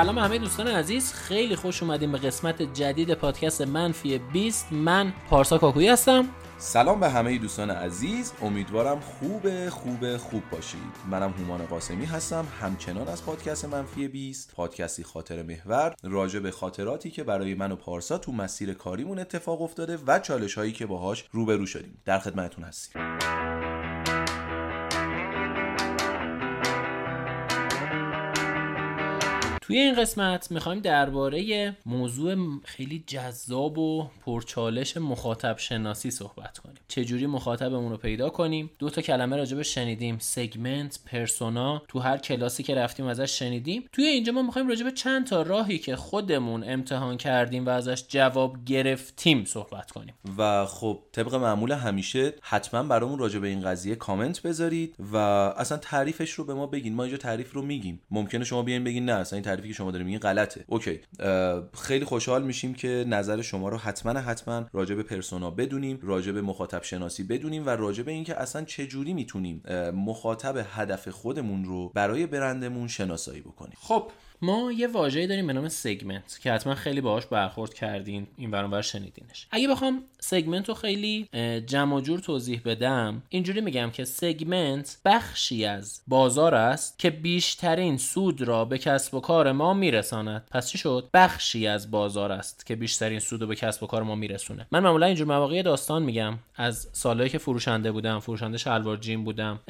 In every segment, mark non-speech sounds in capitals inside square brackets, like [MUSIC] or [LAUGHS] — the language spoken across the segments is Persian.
سلام همه دوستان عزیز. خیلی خوش اومدیم به قسمت جدید پادکست منفی 20 من پارسا کاکویی هستم. سلام به همه دوستان عزیز. امیدوارم خوب خوب خوب باشید. منم هومان قاسمی هستم. همچنان از پادکست منفی 20 پادکستی خاطر محور راجع به خاطراتی که برای من و پارسا تو مسیر کاریمون اتفاق افتاده و چالش هایی که باهاش روبرو شدیم. در خدمتتون هستیم. توی این قسمت می‌خوایم درباره موضوع خیلی جذاب و پرچالش مخاطب شناسی صحبت کنیم. چجوری مخاطبمون رو پیدا کنیم؟ دو تا کلمه راجع شنیدیم. segment persona. تو هر کلاسی که رفتیم ازش شنیدیم. توی اینجا ما می‌خوایم راجع به چند تا راهی که خودمون امتحان کردیم و ازش جواب گرفتیم صحبت کنیم. و خب طبق معمول همیشه حتما برامون راجع به این قضیه کامنت بذارید و اصلا تعریفش رو به ما بگین. ما اینجا تعریف رو میگیم. ممکنه شما بیاین بگین نه اصلا این تعریفی که شما داریم میگین غلطه. okay. خیلی خوشحال میشیم که نظر شما رو حتما حتما راجع به persona بدونیم راجع به مخاطب شناسی بدونیم و راجع به اینکه اصلا چه جوری می‌تونیم مخاطب هدف خودمون رو برای برندمون شناسایی بکنیم. خب ما یه واژه‌ای داریم به نام segment که حتما خیلی باهاش برخورد کردین این‌ور اون‌ور شنیدینش. اگه بخوام segment رو خیلی جمع جور توضیح بدم اینجوری میگم که segment بخشی از بازار است که بیشترین سود را به کسب و کار ما میرساند. پس چی شد؟ بخشی از بازار است که بیشترین سود رو به کسب و کار ما میرسونه. من معمولا اینجور مواقع داستان میگم. از سالهایی که فروشنده بودم فروشنده شلوار جین بودم.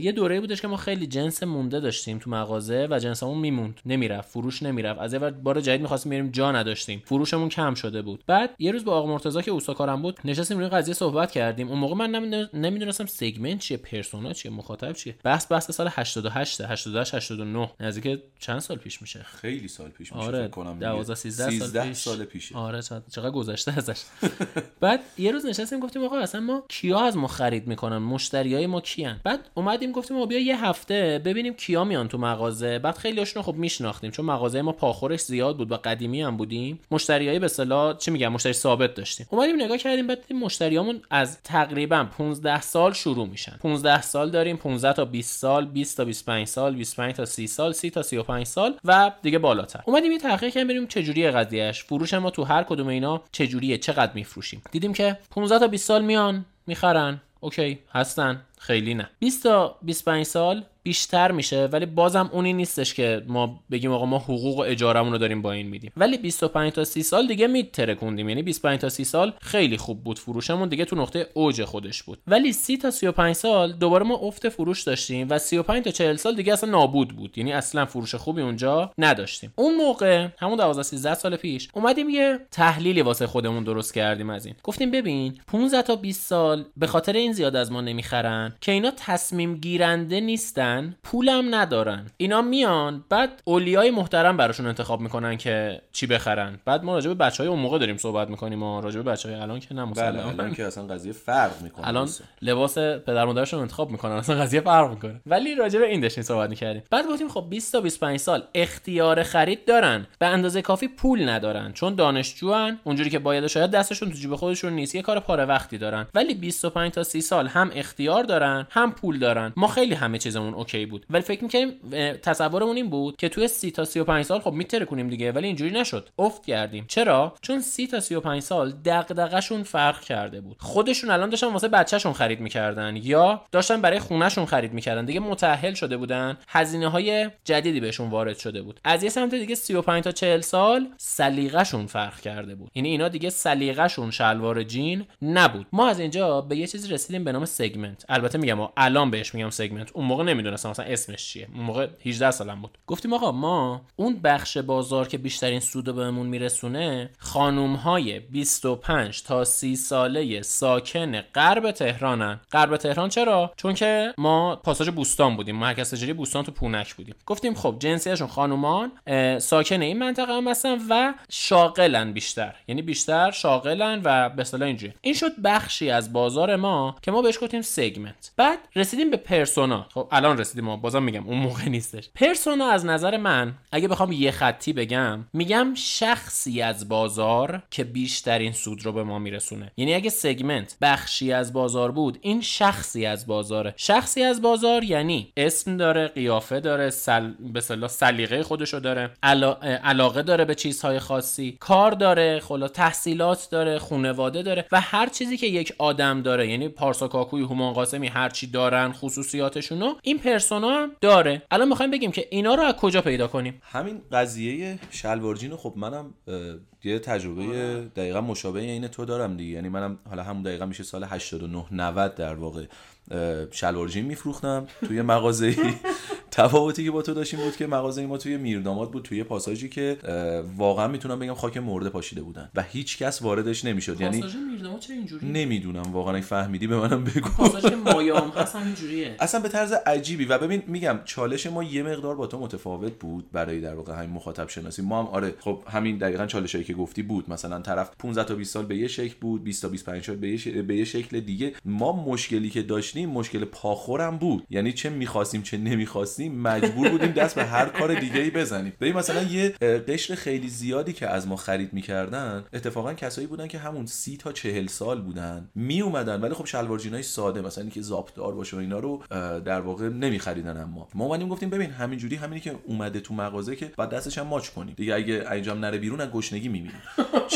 یه دوره بودش که ما خیلی جنس مونده داشتیم تو مغازه و جنسمون میموند. نمیره فروش نمی‌رفت. از اول بار جدید می‌خواستیم بریم جا نداشتیم. فروشمون کم شده بود. بعد یه روز با آقا مرتضی که اوساکارم بود نشستیم روی قضیه صحبت کردیم. اون موقع من نمی‌دونستم سگمنت چیه پرسونا چیه مخاطب چیه. بحث بحث سال 88 88 89 نزدیک چند سال پیش میشه؟ خیلی سال پیش میشه آره 12 13 سال پیش. سال پیشه. آره چقدر گذشته ازش. [LAUGHS] بعد یه روز نشستیم گفتیم آقا اصلا ما کیا از ما خرید می‌کنن؟ مشتریای ما کیان؟ بعد اومدیم گفتیم ما بیا یه هفته ببینیم کیا میان تو مغازه. بعد خیلی خب میشناختیم. چون مغازه ما پاخورش زیاد بود و قدیمی هم بودیم. مشتریای به اصطلاح چی میگم مشتری ثابت داشتیم. اومدیم نگاه کردیم بعد مشتریامون از تقریبا 15 سال شروع میشن. 15 سال داریم 15 تا 20 سال 20 تا 25 سال 25 تا 30 سال 30 تا 35 سال و دیگه بالاتر. اومدیم یه تحقیق کردیم چه جوریه قضیهش فروش ما تو هر کدوم اینا چه جوریه چقدر میفروشیم. دیدیم که 15 تا 20 سال میان می‌خرن. اوکی هستن. خیلی نه. 20 تا 25 سال بیشتر میشه ولی بازم اونی نیستش که ما بگیم آقا ما حقوق و اجارمون رو داریم با این میدیم. ولی 25 تا 30 سال دیگه میترکوندیم یعنی 25 تا 30 سال خیلی خوب بود فروشمون دیگه تو نقطه اوج خودش بود. ولی 30 تا 35 سال دوباره ما افت فروش داشتیم و 35 تا 40 سال دیگه اصلا نابود بود. یعنی اصلا فروش خوبی اونجا نداشتیم. اون موقع همون 12 13 سال پیش اومدیم یه تحلیلی واسه خودمون درست کردیم از این. گفتیم ببین 15 تا 20 سال به خاطر این زیاد از ما نمی‌خرن که اینا تصمیم گیرنده نیستن پولم ندارن. اینا میان بعد اولیای محترم براشون انتخاب می‌کنن که چی بخرن. بعد ما راجع به بچهای اون موقع داریم صحبت می‌کنیم ما راجع به بچهای الان که نه بله الان که اصلا قضیه فرق می‌کنه. الان لباس پدر مادرشون انتخاب می‌کنن اصلا قضیه فرق می‌کنه. ولی راجع به این داشتیم صحبت می‌کردیم. بعد گفتیم خب 20 تا 25 سال اختیار خرید دارن. به اندازه کافی پول ندارن. چون دانشجوان اونجوری که باید شاید دستشون تو جیب خودشون نیست یه کار پاره وقتی دارن. ولی 25 تا 30 سال هم اختیار دارن هم پول دارن. ما خیلی همه چیزمون OK بود. ولی فکر می‌کنیم تصورمون این بود که توی 30 تا 35 سال خب می‌ترکونیم دیگه ولی اینجوری نشد. افت کردیم. چرا؟ چون 30 تا 35 سال دغدغه‌شون فرق کرده بود. خودشون الان داشتن واسه بچهشون خرید می‌کردن یا داشتن برای خونهشون خرید می‌کردن. دیگه متأهل شده بودن هزینه های جدیدی بهشون وارد شده بود. از یه سمت دیگه 35 تا 40 سال سلیقه‌شون فرق کرده بود. یعنی اینا دیگه سلیقه‌شون شلوار جین نبود. ما از اینجا به یه چیزی رسیدیم به نام segment. البته میگم الان بهش میگم segment. اون موقع نمی‌دونستم مثلا اسمش چیه؟ اون موقع 18 سالم بود. گفتیم آقا ما اون بخش بازار که بیشترین سود بهمون میرسونه خانوم های 25 تا 30 ساله ساکن غرب تهرانن. غرب تهران چرا؟ چون که ما پاساژ بوستان بودیم. مرکز تجاری بوستان تو پونک بودیم. گفتیم خب جنسیتشون خانومان ساکن این منطقه هم هستن و شاغلن بیشتر. یعنی بیشتر شاغلن و به اصطلاح اینجوری. این شد بخشی از بازار ما که ما بهش گفتیم segment. بعد رسیدیم به persona. خب الان رسیدیم ما بازم میگم اون موقع نیستش. persona از نظر من اگه بخوام یه خطی بگم میگم شخصی از بازار که بیشترین سود رو به ما میرسونه. یعنی اگه segment بخشی از بازار بود این شخصی از بازاره. شخصی از بازار یعنی اسم داره قیافه داره سل... به صلاح سلیقه خودشو داره علا... علاقه داره به چیزهای خاصی کار داره خلا تحصیلات داره خونواده داره و هر چیزی که یک آدم داره یعنی پارسا کاکوی هومان قاسمی هر چی دارن خصوصیاتشونو این پرسونا هم داره. الان می‌خوایم بگیم که اینا رو از کجا پیدا کنیم؟ همین قضیه شلوارجین خب منم یه تجربه دقیقا مشابه این تو دارم دیگه. یعنی منم حالا همون دقیقا میشه سال 89 90 در واقع شلوار میفروختم توی مغازه [LAUGHS] تفاوتی که با تو داشتیم بود که مغازه ما توی میرداماد بود توی پاساژی که واقعا می‌تونم بگم خاک مرده پاشیده بودن و هیچ کس واردش نمی‌شد. یعنی میرداماد چه اینجوری نمی‌دونم واقعا اگه فهمیدی به منم بگو. پاساژ مایام هست اینجوریه. اصلا به طرز عجیبی. و ببین میگم چالش ما یه مقدار با تو متفاوت بود برای در واقع همین مخاطب شناسی ما هم آره خب همین دقیقا چالشایی که گفتی بود. مثلا طرف 15 تا 20 سال به یه شکل بود 20 تا 25 سال به یه, به یه شکل دیگه. ما مشکلی که داشتیم مشکل پاخورم بود. یعنی چه می‌خواستیم چه نمی‌خواستیم مجبور بودیم دست به هر کار دیگه ای بزنیم. ببین مثلا یه قشر خیلی زیادی که از ما خرید می‌کردن اتفاقا کسایی بودن که همون سی تا چهل سال بودن می اومدن ولی خب شلوار جینای ساده مثلا اینکه زاپدار باشه و اینا رو در واقع نمیخریدن اما. ما اومدیم گفتیم ببین همینجوری همینی که اومده تو مغازه که بعد دستش هم ماچ کنیم. دیگه اگه انجام نره بیرون از گشنگی میمیریم.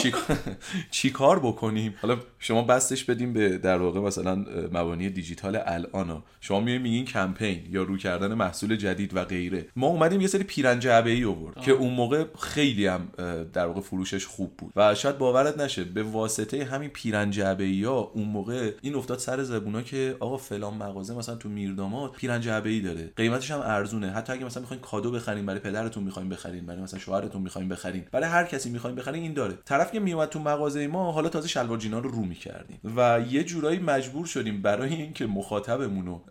[LAUGHS] چی کار بکنیم؟ حالا شما بستش بدیم به در واقع مثلا مبانی دیجیتال الان شما میای میگین کمپین یا رو کردن محصول جدید و غیره. ما اومدیم یه سری پیرن جعبه ای آورد که اون موقع خیلی هم در واقع فروشش خوب بود. و شاید باورت نشه به واسطه همین پیرن جعبه ای ها اون موقع این افتاد سر زبونا که آقا فلان مغازه مثلا تو میرداماد پیرن جعبه ای داره. قیمتش هم ارزونه. حتی اگه مثلا می‌خواین کادو بخرین برای پدرتون می‌خواین بخرین برای مثلا شوهرتون می‌خواین بخرین برای هر کسی می‌خواین بخرین این داره. طرف که میومد تو مغازه ما حالا تازه شلوار جینا رو رو می‌کردیم. و یه جورایی مجبور شدیم برای اینکه مخاطبمون رو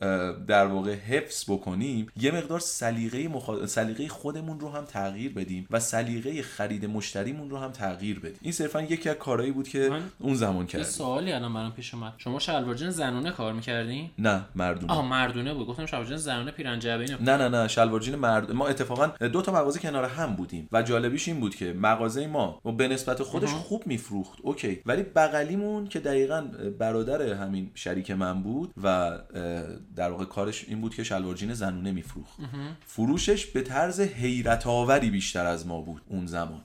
در واقع حفظ بکنیم یه مقدار سلیقه مخ... سلیقه خودمون رو هم تغییر بدیم و سلیقه خرید مشتریمون رو هم تغییر بدیم. این صرفا یکی از کارهایی بود که اون زمان یه سوالی الان برام پیش اومد. شما شلوار جین زنونه کار می‌کردین؟ نه مردونه. آها مردونه بود. گفتم شلوار جین زنونه پیرنجبه نه نه نه شلوار جین مرد ما اتفاقا دو تا مغازه کنار هم بودیم و جالبیش این بود که مغازه ما به نسبت خودش خوب میفروخت. اوکی. ولی بغلیمون که دقیقا برادر همین شریک من بود و در واقع کارش این بود که شلوار جین زنونه میفروخت. فروشش به طرز حیرت آوری بیشتر از ما بود اون زمان.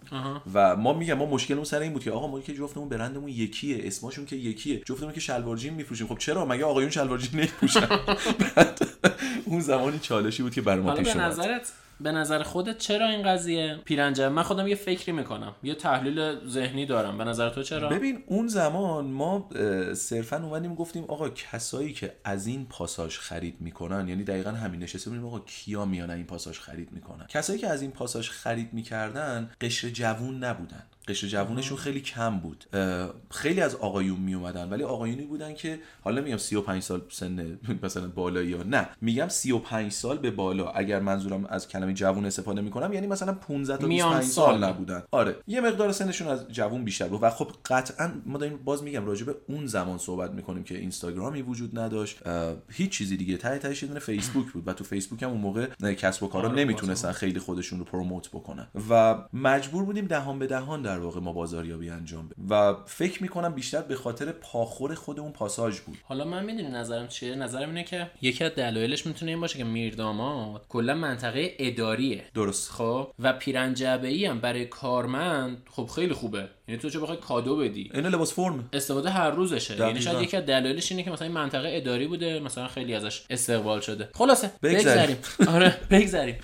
و ما میگم ما مشکلمون سر این بود که آقا ما که جفتمون برندمون یکیه اسمشون که یکیه. جفتمون که شلوار جین میفروشیم. خب چرا؟ مگه آقایون شلوار جین نمیپوشن [LAUGHS] اون زمانی چالشی بود که برای ما پیش اومد. به نظر خودت چرا این قضیه پیرنجه؟ من خودم یه فکری می‌کنم یه تحلیل ذهنی دارم به نظر تو چرا؟ ببین اون زمان ما صرفا اومدیم گفتیم آقا کسایی که از این پاساژ خرید می‌کنن یعنی دقیقا همین نشسته بودیم آقا کیا میان این پاساژ خرید می‌کنن؟ کسایی که از این پاساژ خرید می‌کردن قشر جوون نبودن. قشر جوونشون خیلی کم بود. خیلی از آقایون می اومدن ولی آقایونی بودن که حالا میگم 35 سال سن [LAUGHS] مثلا بالایی یا نه. میگم 35 سال به بالا. اگر منظورم از کلمه جوون استفاده می‌کنم یعنی مثلا 15 تا 25 سال. نبودن. آره. یه مقدار سنشون از جوون بیشتر بود. و خب قطعا ما داریم باز میگم راجع به اون زمان صحبت می‌کنیم که اینستاگرامی وجود نداشت. هیچ چیزی دیگه. ته تهش یه فیسبوک بود و تو فیسبوک هم اون موقع کسب و کارا آره نمی‌تونستن خیلی خودشون رو پروموت بکنن. و مجبور بودیم دهان به دهان در واقع ما بازاریابی انجام بدیم. و فکر می‌کنم بیشتر به خاطر پاخور خود اون پاساژ بود. حالا من می‌دونی نظرم چیه؟ نظرم اینه که یکی از دلایلش می‌تونه این باشه که میرداماد کلا منطقه اداریه. درست. خب؟ و پیرنجبه ای هم برای کارمند خب خیلی خوبه. یعنی تو چه بخوای کادو بدی؟ این لباس فرم. استفاده هر روزشه. یعنی شاید یکی از دلایلش اینه که مثلا این منطقه اداری بوده مثلا خیلی ازش استقبال شده. خلاصه بگذریم. [LAUGHS] آره بگذریم.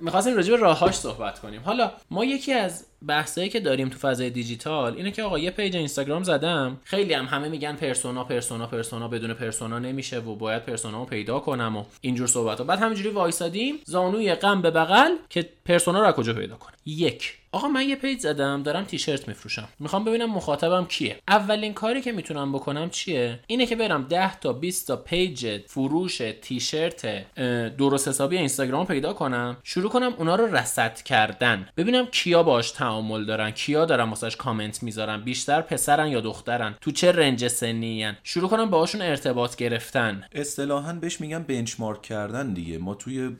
می‌خواستیم راجع به راهاش صحبت کنیم. حالا ما یکی از بحثایی که داریم تو فضای دیجیتال اینه که آقا یه پیج اینستاگرام زدم. خیلی هم همه میگن persona persona persona بدون persona نمیشه و باید persona رو پیدا کنم و اینجور صحبت و بعد همینجوری وایسادیم زانوی غم به بغل که persona رو کجا پیدا کنم؟ یک. آقا من یه پیج زدم دارم تیشرت میفروشم. می‌خوام ببینم مخاطبم کیه. اولین کاری که می‌تونم بکنم چیه؟ اینه که برم 10 تا 20 تا پیج فروش تیشرت درست حسابی اینستاگرام پیدا کنم. شروع کنم اونا رو رصد کردن. ببینم کیا باش تعامل دارن کیا دارن واسش کامنت می‌ذارن بیشتر پسرن یا دخترن؟ تو چه range سنی شروع کنم باهاشون ارتباط گرفتن. اصطلاحا بهش میگن benchmark کردن دیگه. ما توی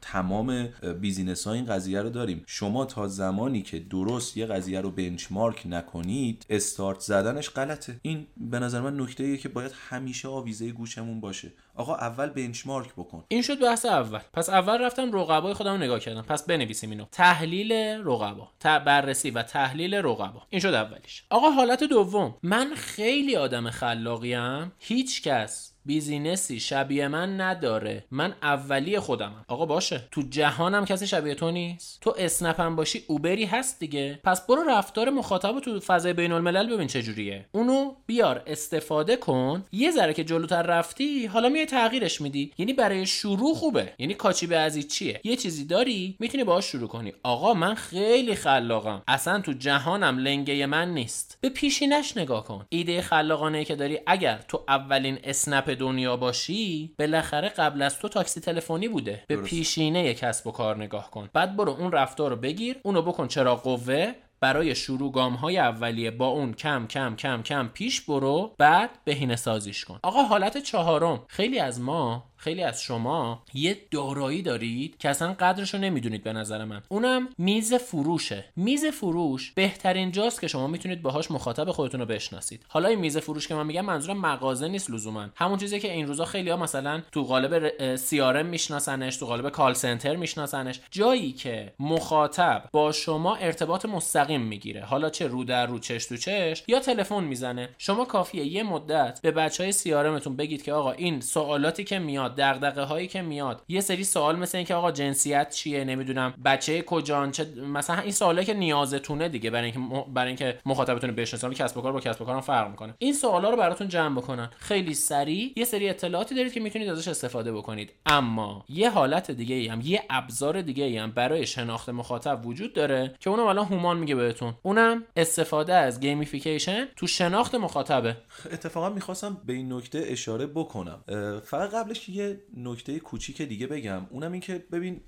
تمام business ها این قضیه رو داریم. شما تا زمانی که درست یه قضیه رو benchmark نکنید استارت زدنش غلطه. این به نظر من نکته ایه که باید همیشه آویزه گوشمون باشه. آقا اول benchmark بکن. این شد بحث اول. پس اول رفتم رقبای خودم نگاه کردم. پس بنویسیم اینو. تحلیل رقبا. بررسی و تحلیل رقبا. این شد اولیش. آقا حالت دوم. من خیلی آدم خلاقیم. هیچ کس business ی شبیه من نداره. من اولی خودمم. آقا باشه. تو جهانم کسی شبیه تو نیست. تو اسنپم باشی اوبری هست دیگه. پس برو رفتار مخاطب تو فضای بین الملل ببین چجوریه اونو بیار استفاده کن. یه ذره که جلوتر رفتی حالا میای تغییرش میدی. یعنی برای شروع خوبه. یعنی کاچی به از هیچیه؟ یه چیزی داری می‌تونی باهاش شروع کنی. آقا من خیلی خلاقم. اصلا تو جهانم لنگه من نیست. به پیشینش نگاه کن. ایده خلاقانه که داری اگر تو اولین اسنپ دنیا باشی بالاخره قبل از تو تاکسی تلفنی بوده. به پیشینه کسب و کار نگاه کن. بعد برو اون رفتار رو بگیر اونو بکن چرا قوه. برای شروع گام های اولیه با اون کم کم کم کم پیش برو بعد بهینه سازیش کن. آقا حالت چهارم. خیلی از ما خیلی از شما یه دارایی دارید که اصلا قدرش رو نمی‌دونید به نظر من. اونم میز فروشه. میز فروش بهترین جاست که شما می‌تونید باهاش مخاطب خودتون رو بشناسید. حالا این میز فروش که من میگم منظورم مغازه نیست لزوما. همون چیزی که این روزا خیلی ها مثلا تو قالب سی آر میشناسنش تو قالب کال سنتر میشناسنش. جایی که مخاطب با شما ارتباط مستقیم می‌گیره. حالا چه رو در رو چش تو چش یا تلفن می‌زنه. شما کافیه یه مدت به بچهای های سی بگید که آقا این سوالاتی که میاد دغدغه هایی که میاد. یه سری سوال مثل اینکه آقا جنسیت چیه نمی‌دونم بچه کجان چه مثلا این سوالی که نیازتونه دیگه برای اینکه. برای اینکه مخاطبتون بشناسن کسب و کار با کسب و کارم فرق می‌کنه. این سوالا رو براتون جمع بکنن. خیلی سریع یه سری اطلاعاتی دارید که می‌تونید ازش استفاده بکنید. اما یه حالت دیگه ای هم یه ابزار دیگه ای هم برای شناخت مخاطب وجود داره که اونم الان هومان میگه بهتون. اونم استفاده از gamification تو شناخت مخاطبه. اتفاقا می‌خواستم به این نکته اشاره بکنم. فقط قبلش یه نکته کوچیک دیگه بگم. اونم این که ببین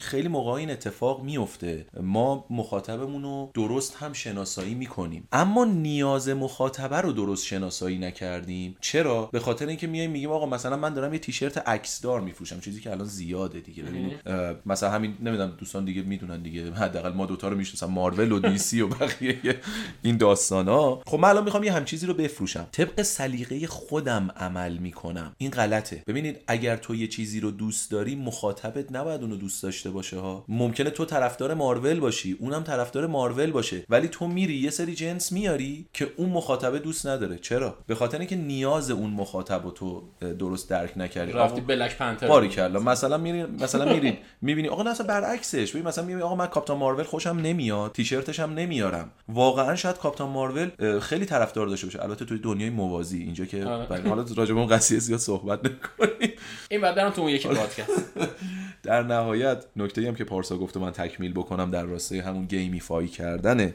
خیلی موقع این اتفاق میفته ما مخاطبمون رو درست هم شناسایی می‌کنیم. اما نیاز مخاطبه رو درست شناسایی نکردیم. چرا؟ به خاطر اینکه میایم میگیم آقا مثلا من دارم یه تیشرت عکس دار میفروشم چیزی که الان زیاده دیگه. ببینید مثلا همین نمی‌دونم دوستان دیگه می‌دونن دیگه. حداقل ما دوتا رو می‌شناسم مارول و دی سی و بقیه این داستانا. خب من الان می‌خوام یه هم چیزی رو بفروشم. طبق سلیقه خودم عمل می‌کنم. این غلطه. ببینید اگر تو یه چیزی رو دوست داری مخاطبت نباید اونو دوست داشته باشه ها. ممکنه تو طرفدار مارول باشی اونم طرفدار مارول باشه. ولی تو میری یه سری جنس میاری که اون مخاطبه دوست نداره. چرا؟ به خاطر اینکه نیاز اون مخاطب رو تو درست درک نکردی. رفتی بلک پنتر. باری کلا مثلا میری مثلا میری می‌بینی آقا نه برعکسش. ببین مثلا می‌بینی آقا من کاپیتان مارول خوشم نمیاد تیشرتش هم نمیارم. واقعا شاید کاپیتان مارول خیلی طرفدار داشته باشه. البته توی دنیای موازی اینجا که آره. حالا راجع به اون قضیه زیاد صحبت نکنیم. این بعد برام تو اون یکی پادکست. در نهایت نکته هم که پارسا گفته من تکمیل بکنم در راستای همون gamify کردن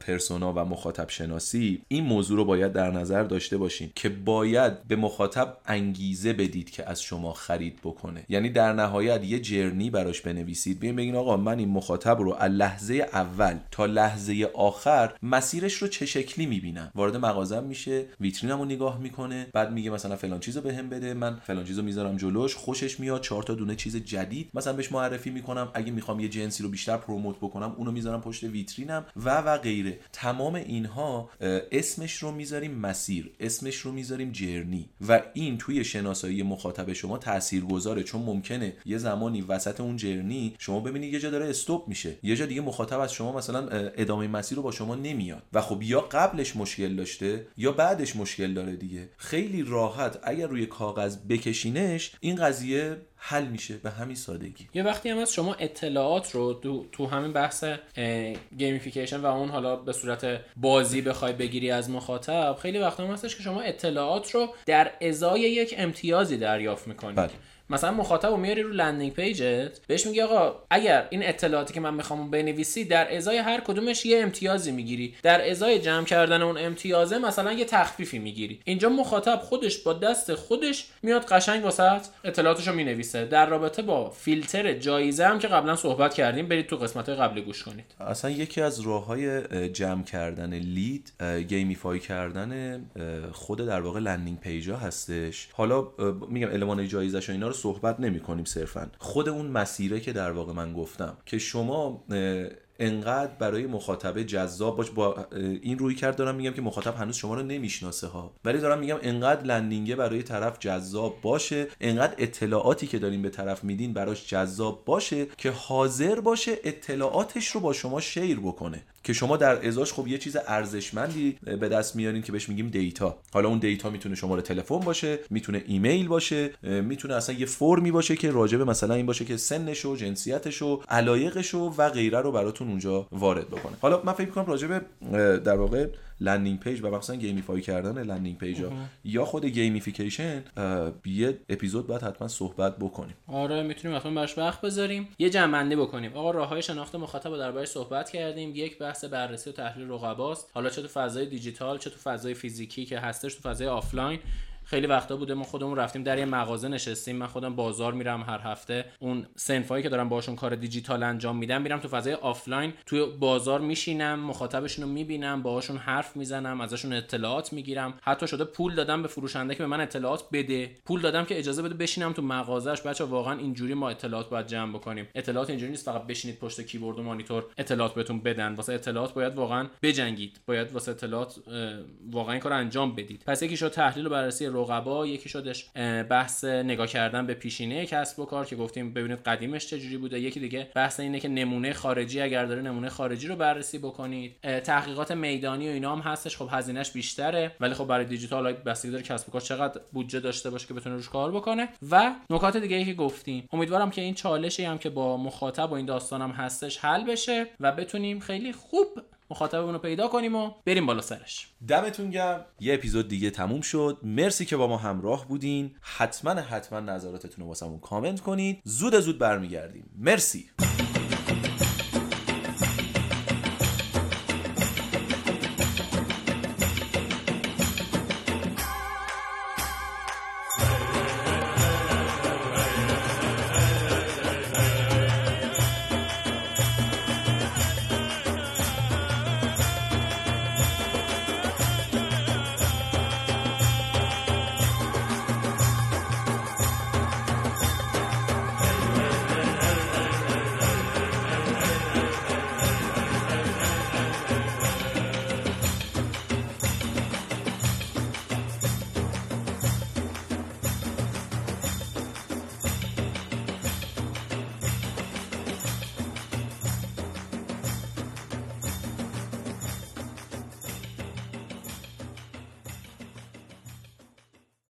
persona و مخاطب شناسی این موضوع رو باید در نظر داشته باشین که باید به مخاطب انگیزه بدید که از شما خرید بکنه. یعنی در نهایت یه journey براش بنویسید. ببین بگین آقا من این مخاطب رو از لحظه اول تا لحظه آخر مسیرش رو چه شکلی می‌بینم؟ وارد مغازم میشه ویترینم رو نگاه می‌کنه بعد میگه مثلا فلان چیزو بهم بده من فلان چیزو می‌ذارم جلوش خوشش میاد چهار تا دونه چیز جدید مثلا بهش معرفی می‌کنم. اگه می‌خوام یه جنسی رو بیشتر promote بکنم اونو می‌ذارم پشت ویترینم و و غیره. تمام اینها اسمش رو می‌ذاریم مسیر اسمش رو می‌ذاریم جرنی و این توی شناسایی مخاطب شما تاثیرگذاره. چون ممکنه یه زمانی وسط اون جرنی شما ببینید یه جا داره استوب میشه. یه جا دیگه مخاطب از شما مثلا ادامه مسیر رو با شما نمیاد. و خب یا قبلش مشکل داشته یا بعدش مشکل داره دیگه. خیلی راحت اگر روی کاغذ بکشینش این قضیه حل میشه به همین سادگی یه وقتی هم از شما اطلاعات رو تو, همین بحث gamification و اون حالا به صورت بازی بخوای بگیری از مخاطب خیلی وقت هم هستش که شما اطلاعات رو در ازای یک امتیازی دریافت می‌کنید بله. مثلا مخاطب رو میاری رو landing page ت بهش میگی آقا اگر این اطلاعاتی که من می‌خوام بنویسی در ازای هر کدومش یه امتیازی می‌گیری. در ازای جمع کردن اون امتیازه مثلا یه تخفیفی می‌گیری. اینجا مخاطب خودش با دست خودش میاد قشنگ واسه اطلاعاتش رو می‌نویسه. در رابطه با فیلتر جایزه هم که قبلا صحبت کردیم برید تو قسمت قبلی گوش کنید. اصلا یکی از راه های جمع کردن lead gamify کردن خود در واقع landing page ها هستش. حالا میگم المان جایزش و اینا صحبت نمی کنیم صرفا. خود اون مسیره که در واقع من گفتم که شما انقدر برای مخاطبه جذاب باش با این رویکرد دارم میگم که مخاطب هنوز شما رو نمی‌شناسه ها. ولی دارم میگم انقدر landing ه برای طرف جذاب باشه انقدر اطلاعاتی که دارین به طرف میدین براش جذاب باشه که حاضر باشه اطلاعاتش رو با شما share بکنه. که شما در ازاش خب یه چیز ارزشمندی به دست میارین که بهش میگیم data. حالا اون data می‌تونه شماره تلفن باشه می‌تونه ایمیل باشه می‌تونه اصلا یه فرمی باشه که راجب مثلا این باشه که سنش و جنسیتش و علایقش و غیره رو براتون اونجا وارد بکنه. حالا من فکر می‌کنم راجب در واقع landing page و مثلا gamify کردن landing page ها. یا خود gamification یه اپیزود باید حتما صحبت بکنیم. آره می‌تونیم حتما براش وقت بذاریم. یه جمع‌بندی بکنیم. آقا راههای شناخت مخاطب رو دربارش صحبت کردیم. یک بحث بررسی و تحلیل رقباست. حالا چه تو فضای دیجیتال چه تو فضای فیزیکی که هستش تو فضای آفلاین. خیلی وقتا بوده ما خودمون رفتیم در یه مغازه نشستیم. من خودم بازار میرم هر هفته. اون صنفایی که دارم باشون کار دیجیتال انجام میدم میرم تو فضای آفلاین توی بازار میشینم مخاطبشون رو می‌بینم باهاشون حرف می‌زنم ازشون اطلاعات می‌گیرم. حتی شده پول دادم به فروشنده که به من اطلاعات بده. پول دادم که اجازه بده بشینم تو مغازش. بچه واقعا اینجوری ما اطلاعات باید جمع بکنیم. اطلاعات اینجوری نیست فقط بشینید پشت کیبورد و مانیتور اطلاعات بهتون بدن. واسه اطلاعات باید واقعا بجنگید. باید واسه اطلاعات واقعا کار انجام بدید. پس یکی شد تحلیل و بررسی رقبا یکی شدش بحث نگاه کردن به پیشینه کسب و کار که گفتیم ببینید قدیمش چجوری بوده. یکی دیگه بحث اینه که نمونه خارجی اگر داره نمونه خارجی رو بررسی بکنید. تحقیقات میدانی و اینا هم هستش. خب هزینهش بیشتره ولی خب برای دیجیتال بستگی داره کسب و کار چقدر بودجه داشته باشه که بتونه روش کار بکنه. و نکات دیگه ای که گفتیم امیدوارم که این چالشی هم که با مخاطب و این داستانم هستش حل بشه و بتونیم خیلی خوب مخاطبمون رو پیدا کنیم و بریم بالا سرش. دمتون گرم. یه اپیزود دیگه تموم شد. مرسی که با ما همراه بودین. حتما حتما نظراتتون رو واسمون کامنت کنید. زود زود برمیگردیم. مرسی.